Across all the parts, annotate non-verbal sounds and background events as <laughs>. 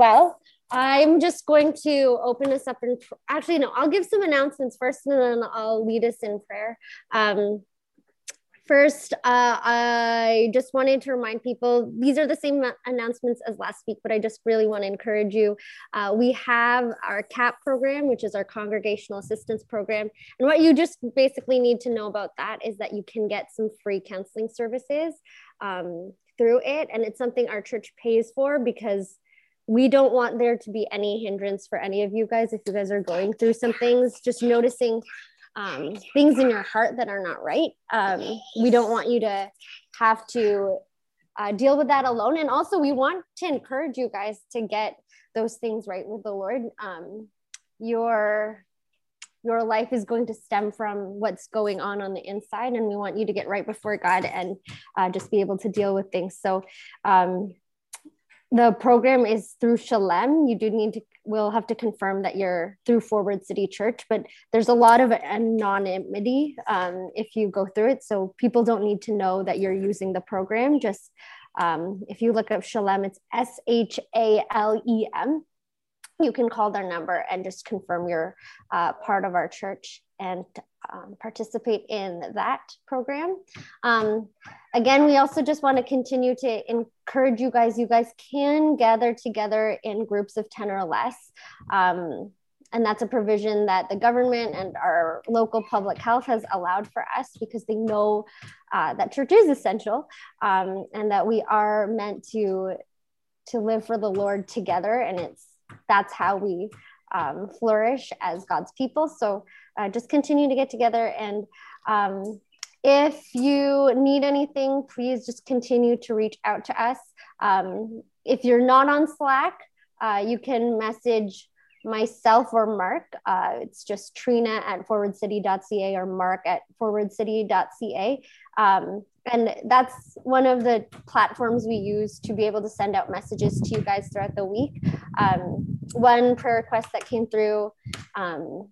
Well, I'm just going to open us up and actually, no, I'll give some announcements first and then I'll lead us in prayer. Um, first, uh, I just wanted to remind people these are the same announcements as last week, but I just really want to encourage you. Uh, we have our CAP program, which is our Congregational Assistance Program. And what you just basically need to know about that is that you can get some free counseling services um, through it. And it's something our church pays for because we don't want there to be any hindrance for any of you guys if you guys are going through some things just noticing um, things in your heart that are not right. Um, we don't want you to have to uh, deal with that alone. And also we want to encourage you guys to get those things right with the lord. Um, your your life is going to stem from what's going on on the inside and we want you to get right before god and uh, just be able to deal with things. So um, the program is through Shalem. You do need to, we'll have to confirm that you're through Forward City Church, but there's a lot of anonymity um, if you go through it. So people don't need to know that you're using the program. Just um, if you look up Shalem, it's S H A L E M. You can call their number and just confirm you're uh, part of our church and um, participate in that program. Um, again, we also just want to continue to encourage you guys. You guys can gather together in groups of 10 or less. Um, and that's a provision that the government and our local public health has allowed for us because they know uh, that church is essential um, and that we are meant to to live for the Lord together. And it's that's how we um, flourish as God's people. So uh, just continue to get together. And um, if you need anything, please just continue to reach out to us. Um, if you're not on Slack, uh, you can message myself or Mark. Uh, it's just Trina at forwardcity.ca or Mark at forwardcity.ca. Um, and that's one of the platforms we use to be able to send out messages to you guys throughout the week. Um, one prayer request that came through um,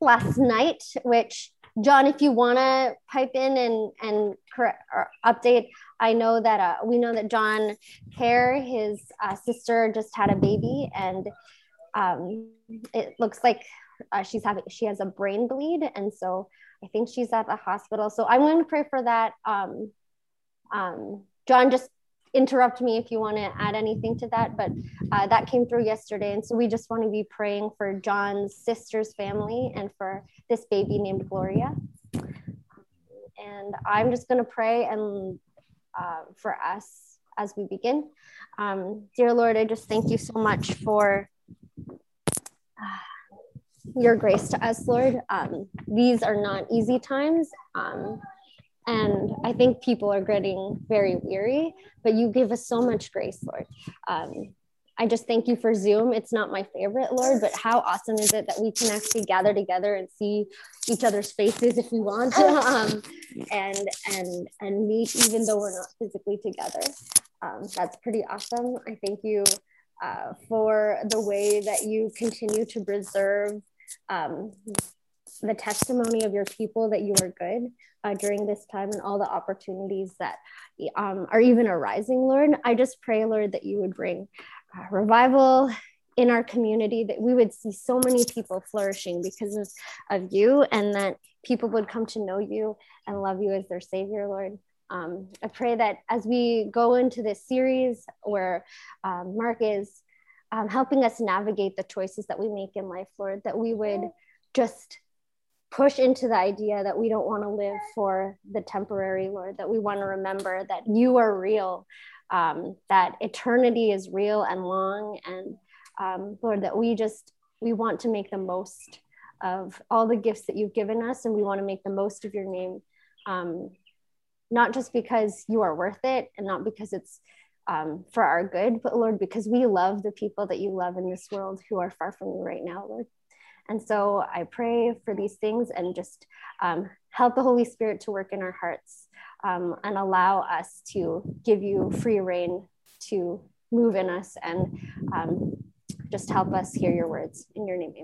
last night, which John, if you want to pipe in and and correct or update, I know that uh, we know that John Hare, his uh, sister, just had a baby, and um, it looks like uh, she's having she has a brain bleed, and so I think she's at the hospital. So I'm going to pray for that. Um, um, John, just interrupt me if you want to add anything to that, but uh, that came through yesterday. And so we just want to be praying for John's sister's family and for this baby named Gloria. And I'm just going to pray and uh, for us as we begin. Um, dear Lord, I just thank you so much for uh, your grace to us, Lord. Um, these are not easy times. Um, and I think people are getting very weary, but you give us so much grace, Lord. Um, I just thank you for Zoom. It's not my favorite, Lord, but how awesome is it that we can actually gather together and see each other's faces if we want <laughs> um, and and and meet even though we're not physically together. Um, that's pretty awesome. I thank you uh, for the way that you continue to preserve um, the testimony of your people that you are good uh, during this time and all the opportunities that um, are even arising, Lord. I just pray, Lord, that you would bring uh, revival in our community, that we would see so many people flourishing because of, of you, and that people would come to know you and love you as their Savior, Lord. Um, I pray that as we go into this series where um, Mark is um, helping us navigate the choices that we make in life, Lord, that we would just push into the idea that we don't want to live for the temporary, Lord, that we want to remember that you are real, um, that eternity is real and long. And um, Lord, that we just, we want to make the most of all the gifts that you've given us and we want to make the most of your name. Um, not just because you are worth it and not because it's um, for our good, but Lord, because we love the people that you love in this world who are far from you right now, Lord. And so I pray for these things and just um, help the Holy Spirit to work in our hearts um, and allow us to give you free rein to move in us and um, just help us hear your words. In your name,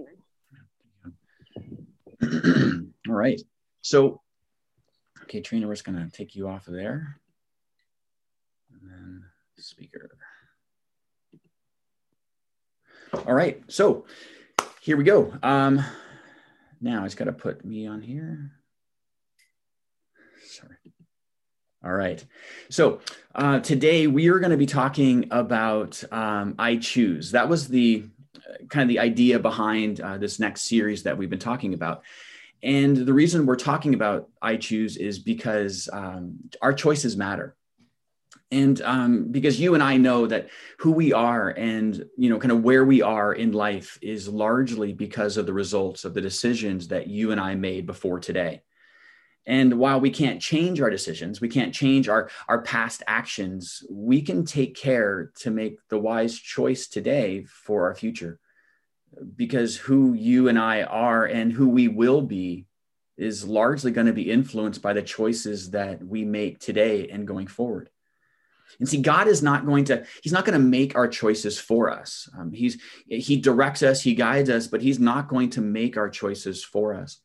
amen. <clears throat> All right. So, okay, Trina, we're just going to take you off of there. And then speaker. All right. So here we go. Um, now I just got to put me on here. Sorry. All right. So uh, today we are going to be talking about um, I choose. That was the uh, kind of the idea behind uh, this next series that we've been talking about. And the reason we're talking about I choose is because um, our choices matter. And um, because you and I know that who we are and, you know, kind of where we are in life is largely because of the results of the decisions that you and I made before today. And while we can't change our decisions, we can't change our, our past actions, we can take care to make the wise choice today for our future because who you and I are and who we will be is largely going to be influenced by the choices that we make today and going forward. And see, God is not going to, He's not going to make our choices for us. Um, he's He directs us, He guides us, but He's not going to make our choices for us.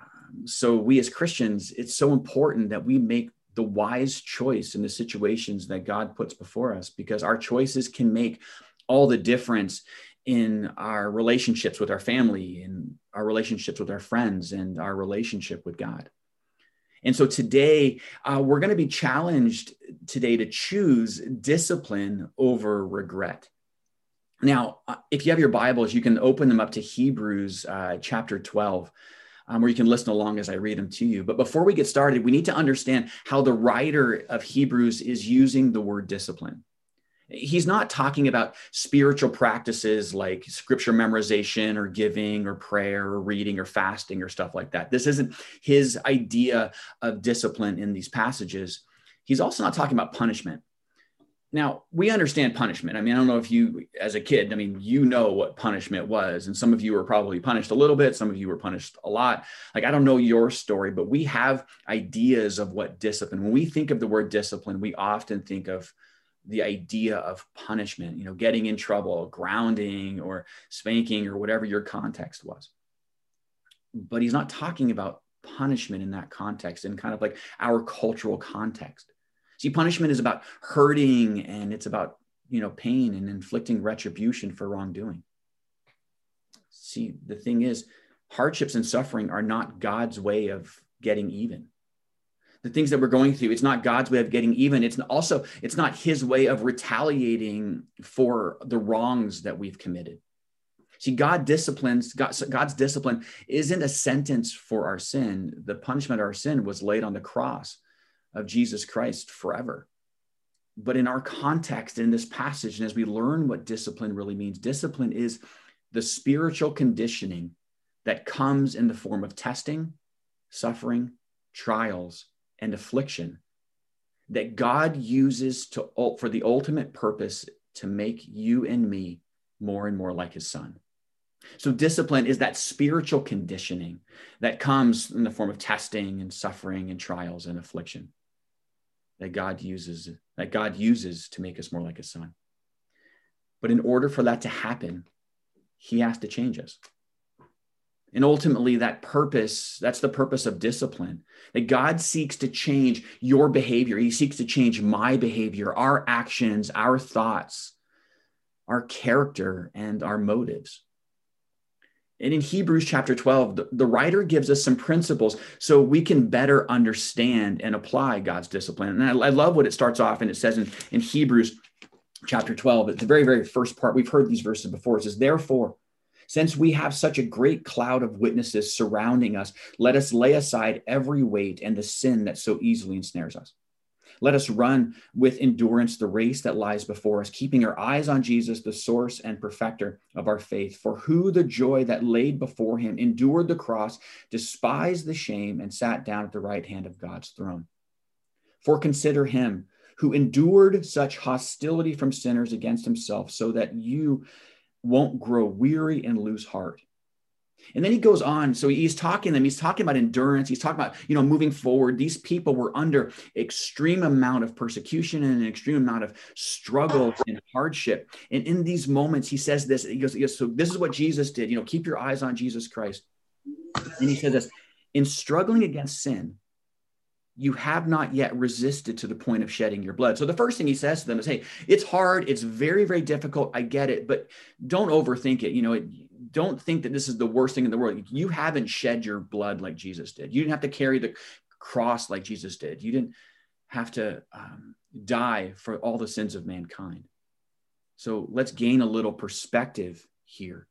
Um, so we as Christians, it's so important that we make the wise choice in the situations that God puts before us because our choices can make all the difference in our relationships with our family, in our relationships with our friends, and our relationship with God. And so today, uh, we're going to be challenged today to choose discipline over regret. Now, uh, if you have your Bibles, you can open them up to Hebrews uh, chapter 12. Um, where you can listen along as I read them to you. But before we get started, we need to understand how the writer of Hebrews is using the word discipline he's not talking about spiritual practices like scripture memorization or giving or prayer or reading or fasting or stuff like that. This isn't his idea of discipline in these passages. He's also not talking about punishment. Now, we understand punishment. I mean, I don't know if you, as a kid, I mean, you know what punishment was. And some of you were probably punished a little bit, some of you were punished a lot. Like, I don't know your story, but we have ideas of what discipline. When we think of the word discipline, we often think of the idea of punishment, you know, getting in trouble, grounding or spanking or whatever your context was. But he's not talking about punishment in that context, in kind of like our cultural context. See, punishment is about hurting and it's about, you know, pain and inflicting retribution for wrongdoing. See, the thing is, hardships and suffering are not God's way of getting even the things that we're going through. It's not god's way of getting even. It's also it's not his way of retaliating for the wrongs that we've committed. See god disciplines god, god's discipline isn't a sentence for our sin. The punishment of our sin was laid on the cross of jesus christ forever. But in our context in this passage and as we learn what discipline really means discipline is the spiritual conditioning that comes in the form of testing suffering trials and affliction that God uses to for the ultimate purpose to make you and me more and more like his son. So discipline is that spiritual conditioning that comes in the form of testing and suffering and trials and affliction that God uses that God uses to make us more like his son. But in order for that to happen, he has to change us. And ultimately, that purpose, that's the purpose of discipline. That God seeks to change your behavior. He seeks to change my behavior, our actions, our thoughts, our character, and our motives. And in Hebrews chapter 12, the, the, writer gives us some principles so we can better understand and apply God's discipline. And I, I love what it starts off and it says in, in Hebrews chapter 12, it's the very, very first part. We've heard these verses before. It says, Therefore, since we have such a great cloud of witnesses surrounding us, let us lay aside every weight and the sin that so easily ensnares us. Let us run with endurance the race that lies before us, keeping our eyes on Jesus, the source and perfecter of our faith. For who the joy that laid before him endured the cross, despised the shame, and sat down at the right hand of God's throne. For consider him who endured such hostility from sinners against himself, so that you won't grow weary and lose heart. And then he goes on. So he's talking them. He's talking about endurance. He's talking about, you know, moving forward. These people were under extreme amount of persecution and an extreme amount of struggle and hardship. And in these moments, he says this. He goes, yes, so this is what Jesus did. You know, keep your eyes on Jesus Christ. And he said this, in struggling against sin, you have not yet resisted to the point of shedding your blood. So the first thing he says to them is, Hey, it's hard. It's very, very difficult. I get it, but don't overthink it. You know, it, don't think that this is the worst thing in the world. You haven't shed your blood like Jesus did. You didn't have to carry the cross like Jesus did. You didn't have to um, die for all the sins of mankind. So let's gain a little perspective here.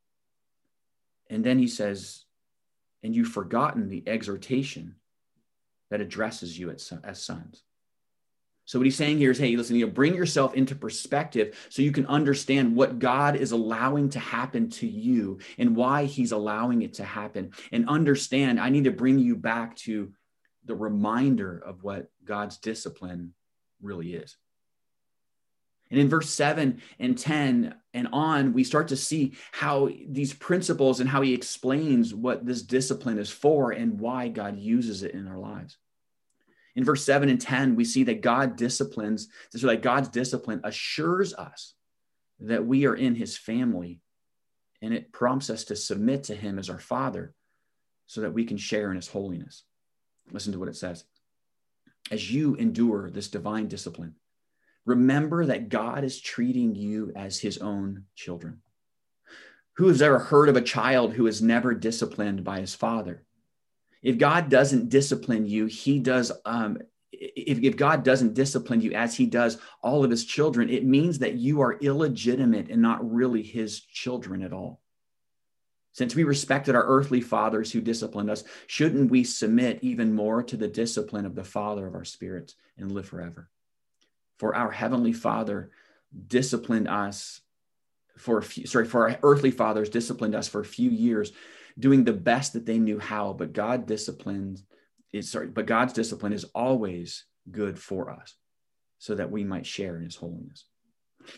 And then he says, and you've forgotten the exhortation that addresses you as, as sons. So what he's saying here is, hey, listen, you know, bring yourself into perspective so you can understand what God is allowing to happen to you and why he's allowing it to happen. And understand, I need to bring you back to the reminder of what God's discipline really is. And in verse 7 and 10 and on, we start to see how these principles and how he explains what this discipline is for and why God uses it in our lives. In verse 7 and 10, we see that God disciplines, so that God's discipline assures us that we are in his family and it prompts us to submit to him as our father so that we can share in his holiness. Listen to what it says. As you endure this divine discipline, remember that God is treating you as his own children. Who has ever heard of a child who is never disciplined by his father? If God doesn't discipline you, he does. Um, if, if God doesn't discipline you as he does all of his children, it means that you are illegitimate and not really his children at all. Since we respected our earthly fathers who disciplined us, shouldn't we submit even more to the discipline of the Father of our spirits and live forever? For our heavenly Father disciplined us for a few, sorry, for our earthly fathers disciplined us for a few years, doing the best that they knew how. But God disciplined is sorry, but God's discipline is always good for us, so that we might share in His holiness.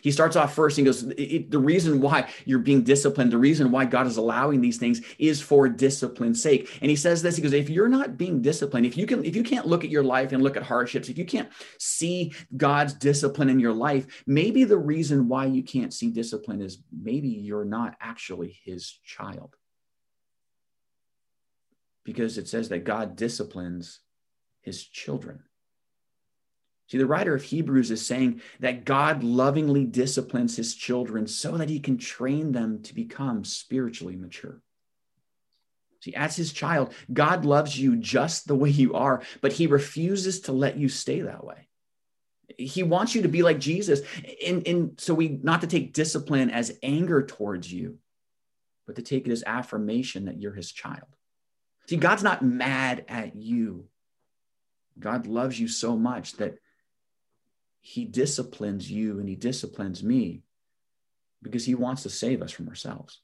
He starts off first and goes, The reason why you're being disciplined, the reason why God is allowing these things is for discipline's sake. And he says this, he goes, If you're not being disciplined, if you can, if you can't look at your life and look at hardships, if you can't see God's discipline in your life, maybe the reason why you can't see discipline is maybe you're not actually his child. Because it says that God disciplines his children. See, the writer of Hebrews is saying that God lovingly disciplines his children so that he can train them to become spiritually mature. See, as his child, God loves you just the way you are, but he refuses to let you stay that way. He wants you to be like Jesus. And, and so we not to take discipline as anger towards you, but to take it as affirmation that you're his child. See, God's not mad at you. God loves you so much that he disciplines you and he disciplines me because he wants to save us from ourselves.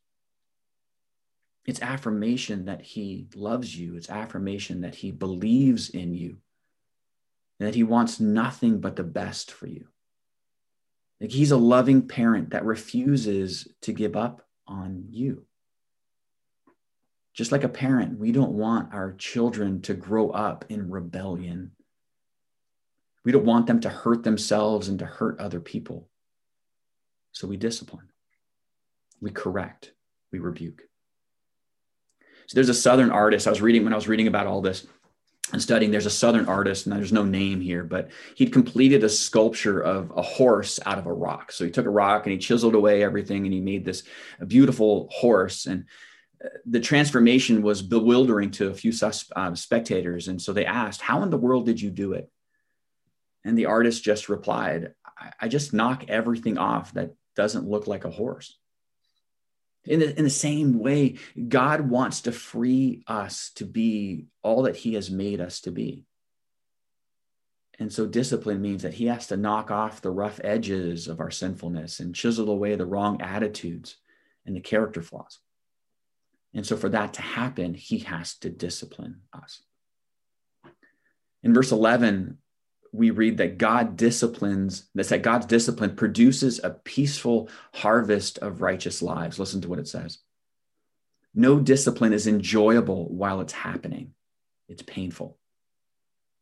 It's affirmation that he loves you, it's affirmation that he believes in you, and that he wants nothing but the best for you. Like he's a loving parent that refuses to give up on you. Just like a parent, we don't want our children to grow up in rebellion we don't want them to hurt themselves and to hurt other people. So we discipline, we correct, we rebuke. So there's a Southern artist I was reading when I was reading about all this and studying. There's a Southern artist, and there's no name here, but he'd completed a sculpture of a horse out of a rock. So he took a rock and he chiseled away everything and he made this beautiful horse. And the transformation was bewildering to a few sus- uh, spectators. And so they asked, How in the world did you do it? And the artist just replied, I, I just knock everything off that doesn't look like a horse. In the, in the same way, God wants to free us to be all that He has made us to be. And so, discipline means that He has to knock off the rough edges of our sinfulness and chisel away the wrong attitudes and the character flaws. And so, for that to happen, He has to discipline us. In verse 11, we read that God disciplines, that's that God's discipline produces a peaceful harvest of righteous lives. Listen to what it says. No discipline is enjoyable while it's happening, it's painful.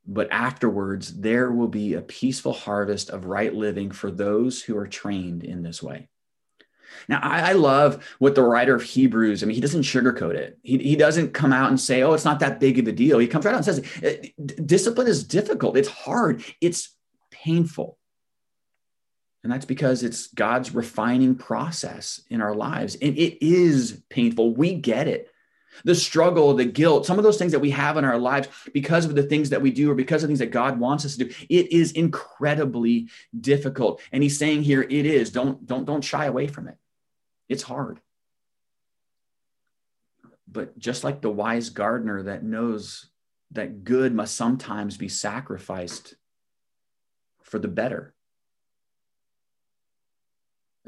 But afterwards, there will be a peaceful harvest of right living for those who are trained in this way. Now, I, I, love what the writer of Hebrews, I mean, he doesn't sugarcoat it. He, he doesn't come out and say, oh, it's not that big of a deal. He comes right out and says, uh, discipline is difficult, it's hard, it's painful. And that's because it's God's refining process in our lives. And it is painful. We get it. The struggle, the guilt, some of those things that we have in our lives because of the things that we do or because of things that God wants us to do, it is incredibly difficult. And he's saying here, it is. Don't, don't, don't shy away from it. It's hard. But just like the wise gardener that knows that good must sometimes be sacrificed for the better.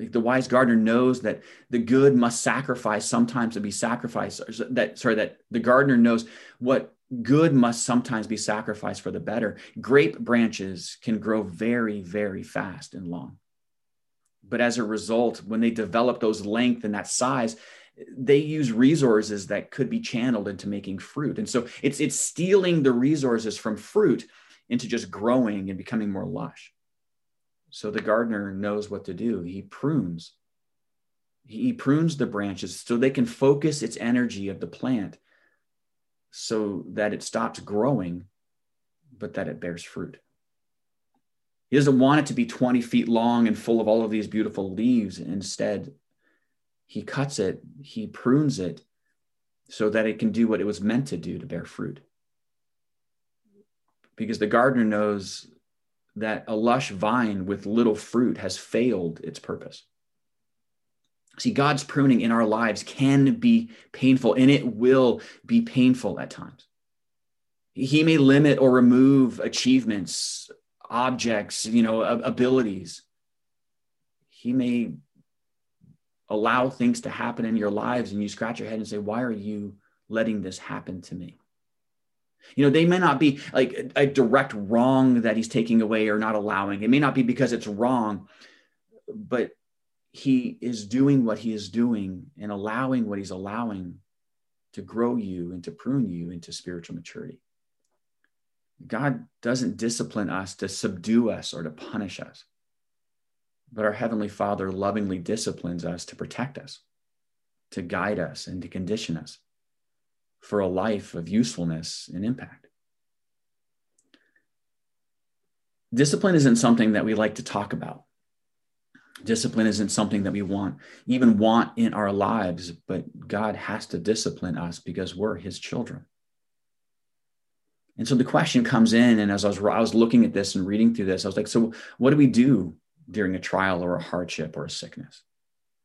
The wise gardener knows that the good must sacrifice sometimes to be sacrificed. That sorry, that the gardener knows what good must sometimes be sacrificed for the better. Grape branches can grow very, very fast and long. But as a result, when they develop those length and that size, they use resources that could be channeled into making fruit. And so it's it's stealing the resources from fruit into just growing and becoming more lush. So the gardener knows what to do. He prunes. He prunes the branches so they can focus its energy of the plant so that it stops growing, but that it bears fruit. He doesn't want it to be 20 feet long and full of all of these beautiful leaves. Instead, he cuts it, he prunes it so that it can do what it was meant to do to bear fruit. Because the gardener knows that a lush vine with little fruit has failed its purpose. See, God's pruning in our lives can be painful, and it will be painful at times. He may limit or remove achievements objects, you know, abilities. He may allow things to happen in your lives and you scratch your head and say, why are you letting this happen to me? You know, they may not be like a direct wrong that he's taking away or not allowing. It may not be because it's wrong, but he is doing what he is doing and allowing what he's allowing to grow you and to prune you into spiritual maturity. God doesn't discipline us to subdue us or to punish us, but our Heavenly Father lovingly disciplines us to protect us, to guide us, and to condition us for a life of usefulness and impact. Discipline isn't something that we like to talk about. Discipline isn't something that we want, even want in our lives, but God has to discipline us because we're His children. And so the question comes in, and as I was, I was looking at this and reading through this, I was like, so what do we do during a trial or a hardship or a sickness?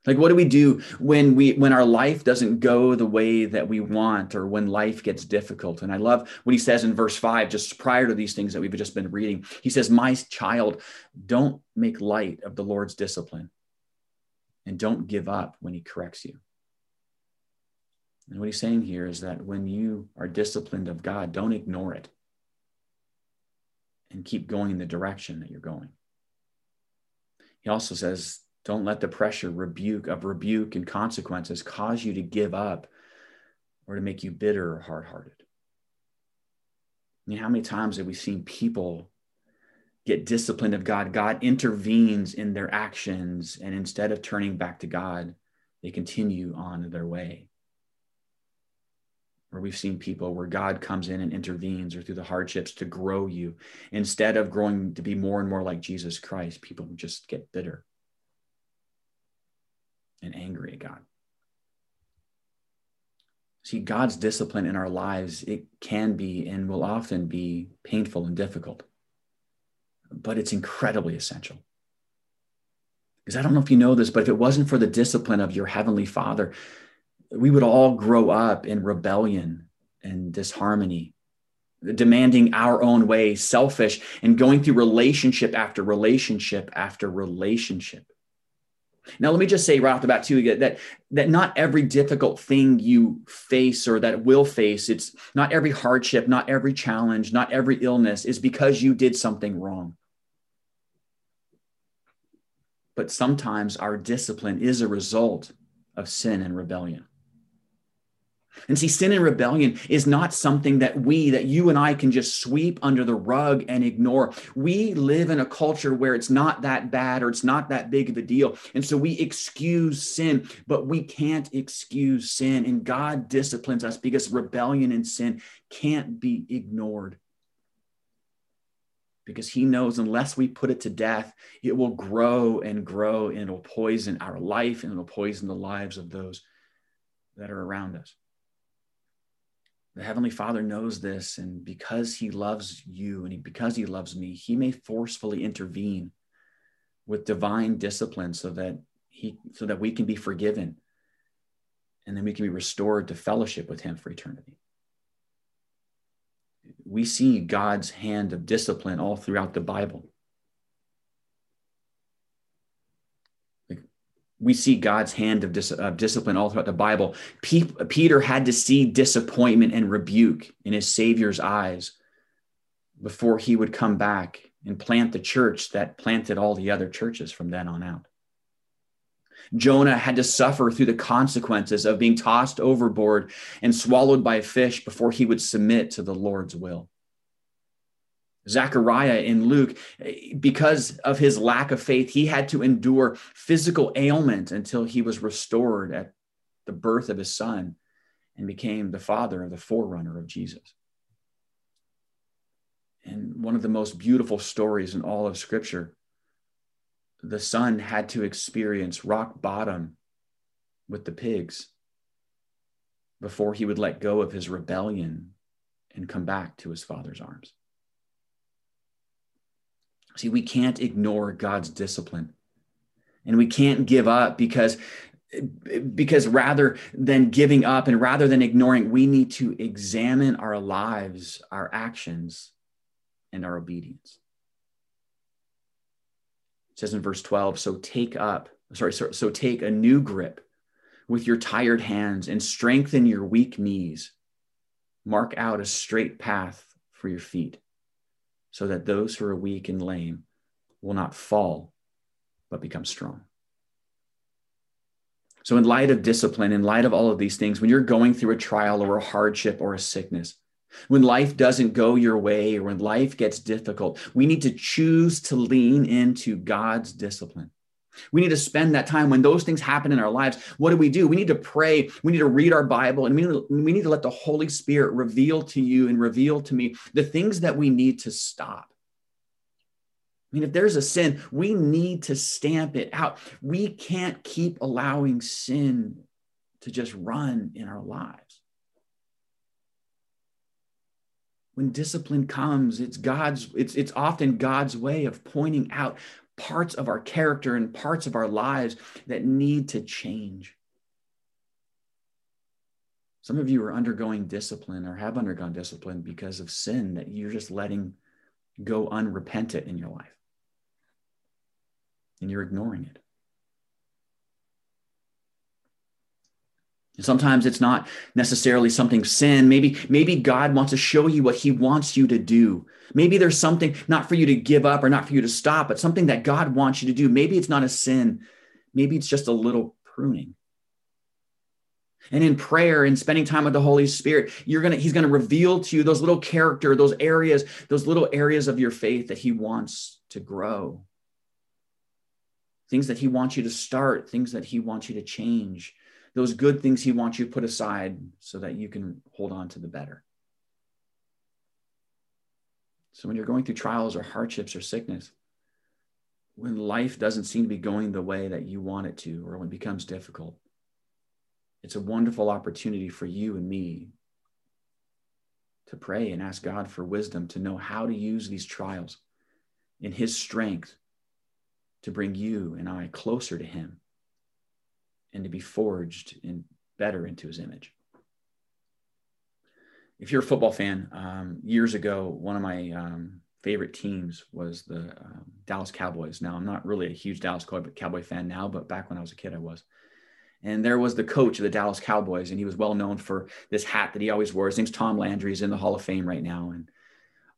Like, what do we do when we when our life doesn't go the way that we want, or when life gets difficult? And I love what he says in verse five, just prior to these things that we've just been reading. He says, "My child, don't make light of the Lord's discipline, and don't give up when He corrects you." And what he's saying here is that when you are disciplined of God, don't ignore it and keep going in the direction that you're going. He also says, don't let the pressure rebuke of rebuke and consequences cause you to give up or to make you bitter or hard-hearted. I mean, how many times have we seen people get disciplined of God? God intervenes in their actions, and instead of turning back to God, they continue on their way Or we've seen people where God comes in and intervenes or through the hardships to grow you. Instead of growing to be more and more like Jesus Christ, people just get bitter and angry at God. See, God's discipline in our lives, it can be and will often be painful and difficult, but it's incredibly essential. Because I don't know if you know this, but if it wasn't for the discipline of your Heavenly Father, we would all grow up in rebellion and disharmony demanding our own way selfish and going through relationship after relationship after relationship now let me just say right off the bat too that that not every difficult thing you face or that will face it's not every hardship not every challenge not every illness is because you did something wrong. But sometimes our discipline is a result of sin and rebellion And see, sin and rebellion is not something that we, that you and I can just sweep under the rug and ignore. We live in a culture where it's not that bad or it's not that big of a deal. And so we excuse sin, but we can't excuse sin. And God disciplines us because rebellion and sin can't be ignored. Because he knows unless we put it to death, it will grow and grow and it'll poison our life and it'll poison the lives of those that are around us. The Heavenly Father knows this, and because He loves you and he, because He loves me, He may forcefully intervene with divine discipline so that He so that we can be forgiven and then we can be restored to fellowship with Him for eternity. We see God's hand of discipline all throughout the Bible. We see God's hand of, dis- of, discipline all throughout the Bible. Pe- Peter had to see disappointment and rebuke in his Savior's eyes before he would come back and plant the church that planted all the other churches from then on out. Jonah had to suffer through the consequences of being tossed overboard and swallowed by a fish before he would submit to the Lord's will. Zechariah in Luke, because of his lack of faith, he had to endure physical ailment until he was restored at the birth of his son and became the father of the forerunner of Jesus. And one of the most beautiful stories in all of Scripture, the son had to experience rock bottom with the pigs before he would let go of his rebellion and come back to his father's arms. See, we can't ignore God's discipline. And we can't give up because because rather than giving up and rather than ignoring, we need to examine our lives, our actions, and our obedience. It says in verse 12, so take up, sorry, so, so take a new grip with your tired hands and strengthen your weak knees. Mark out a straight path for your feet so that those who are weak and lame will not fall, but become strong. So, in light of discipline, in light of all of these things, when you're going through a trial or a hardship or a sickness, when life doesn't go your way or when life gets difficult, we need to choose to lean into God's discipline. We need to spend that time when those things happen in our lives. What do we do? We need to pray. We need to read our Bible and we need to, we need to let the Holy Spirit reveal to you and reveal to me the things that we need to stop. I mean, if there's a sin, we need to stamp it out. We can't keep allowing sin to just run in our lives. When discipline comes, it's God's, it's, it's often God's way of pointing out parts of our character and parts of our lives that need to change. Some of you are undergoing discipline or have undergone discipline because of sin that you're just letting go unrepentant in your life. And you're ignoring it. Sometimes it's not necessarily something sin. Maybe, maybe God wants to show you what he wants you to do. Maybe there's something not for you to give up or not for you to stop, but something that God wants you to do. Maybe it's not a sin. Maybe it's just a little pruning. And in prayer and spending time with the Holy Spirit, you're gonna, He's gonna reveal to you those little character, those areas, those little areas of your faith that He wants to grow. Things that He wants you to start, things that He wants you to change those good things he wants you put aside so that you can hold on to the better. So when you're going through trials or hardships or sickness, when life doesn't seem to be going the way that you want it to, or when it becomes difficult, it's a wonderful opportunity for you and me to pray and ask God for wisdom to know how to use these trials in His strength to bring you and I closer to Him and to be forged in better into his image. If you're a football fan, um, years ago, one of my um, favorite teams was the uh, Dallas Cowboys. Now, I'm not really a huge Dallas Cowboy fan now, but back when I was a kid, I was. And there was the coach of the Dallas Cowboys, and he was well known for this hat that he always wore. His name's Tom Landry. He's in the Hall of Fame right now. And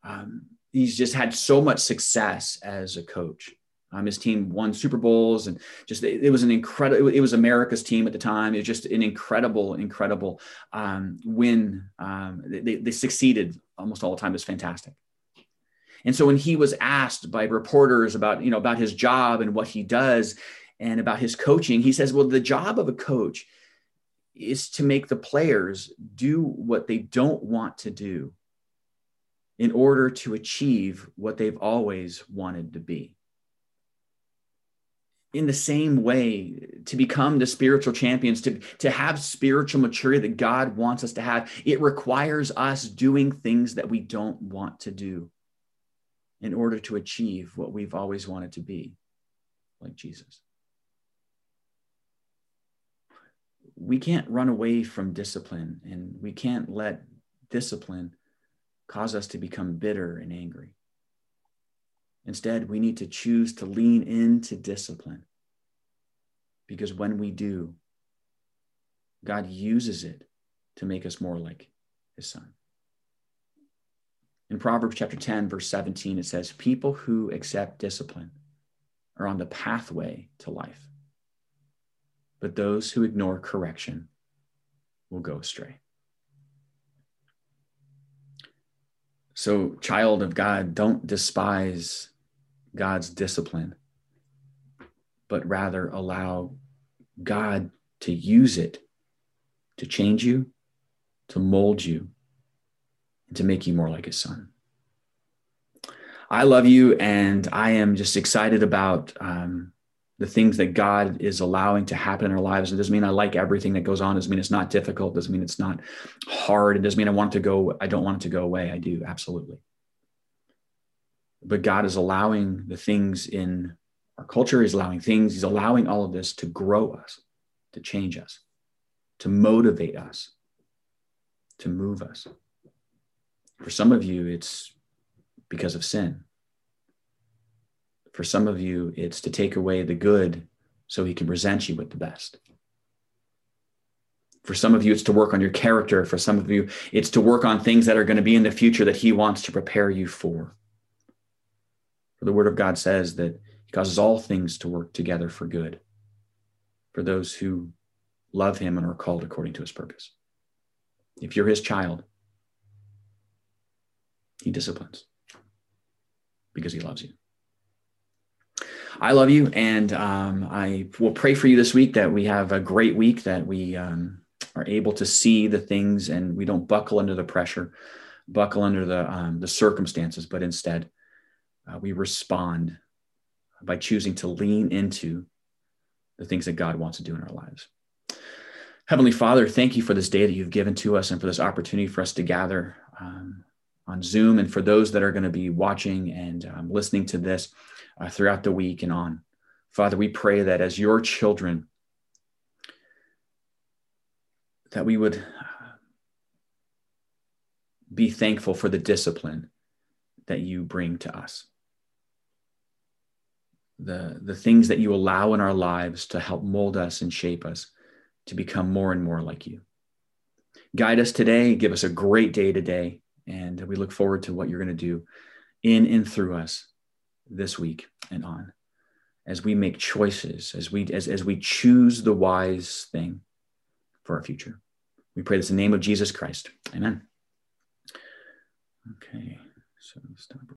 um, he's just had so much success as a coach. Um, his team won Super Bowls and just it, it was an incredible. It was America's team at the time. It was just an incredible, incredible um, win. Um, they, they succeeded almost all the time. It was fantastic. And so when he was asked by reporters about you know about his job and what he does and about his coaching, he says, "Well, the job of a coach is to make the players do what they don't want to do in order to achieve what they've always wanted to be." In the same way to become the spiritual champions to, to have spiritual maturity that god wants us to have. It requires us doing things that we don't want to do in order to achieve what we've always wanted to be like jesus. We can't run away from discipline and we can't let discipline cause us to become bitter and angry. Instead, we need to choose to lean into discipline because when we do, God uses it to make us more like his son. In Proverbs chapter 10, verse 17, it says, People who accept discipline are on the pathway to life, but those who ignore correction will go astray. So, child of God, don't despise God's discipline, but rather allow God to use it to change you, to mold you, and to make you more like his son. I love you, and I am just excited about um, the things that God is allowing to happen in our lives. It doesn't mean I like everything that goes on. It doesn't mean it's not difficult. It doesn't mean it's not hard. It doesn't mean I want to go. I don't want it to go away. I do absolutely but God is allowing the things in our culture, He's allowing things, He's allowing all of this to grow us, to change us, to motivate us, to move us. For some of you, it's because of sin. For some of you, it's to take away the good so He can present you with the best. For some of you, it's to work on your character. For some of you, it's to work on things that are going to be in the future that He wants to prepare you for. For the word of God says that he causes all things to work together for good for those who love him and are called according to his purpose. If you're his child, he disciplines because he loves you. I love you, and um, I will pray for you this week that we have a great week, that we um, are able to see the things and we don't buckle under the pressure, buckle under the, um, the circumstances, but instead uh, we respond by choosing to lean into the things that God wants to do in our lives. Heavenly Father, thank you for this day that you've given to us and for this opportunity for us to gather um, on Zoom and for those that are going to be watching and um, listening to this uh, throughout the week and on. Father, we pray that as your children, that we would be thankful for the discipline that you bring to us the, the things that you allow in our lives to help mold us and shape us to become more and more like you. Guide us today, give us a great day today, and we look forward to what you're going to do in and through us this week and on as we make choices, as we as, as we choose the wise thing for our future. We pray this in the name of Jesus Christ. Amen. Okay, so stop.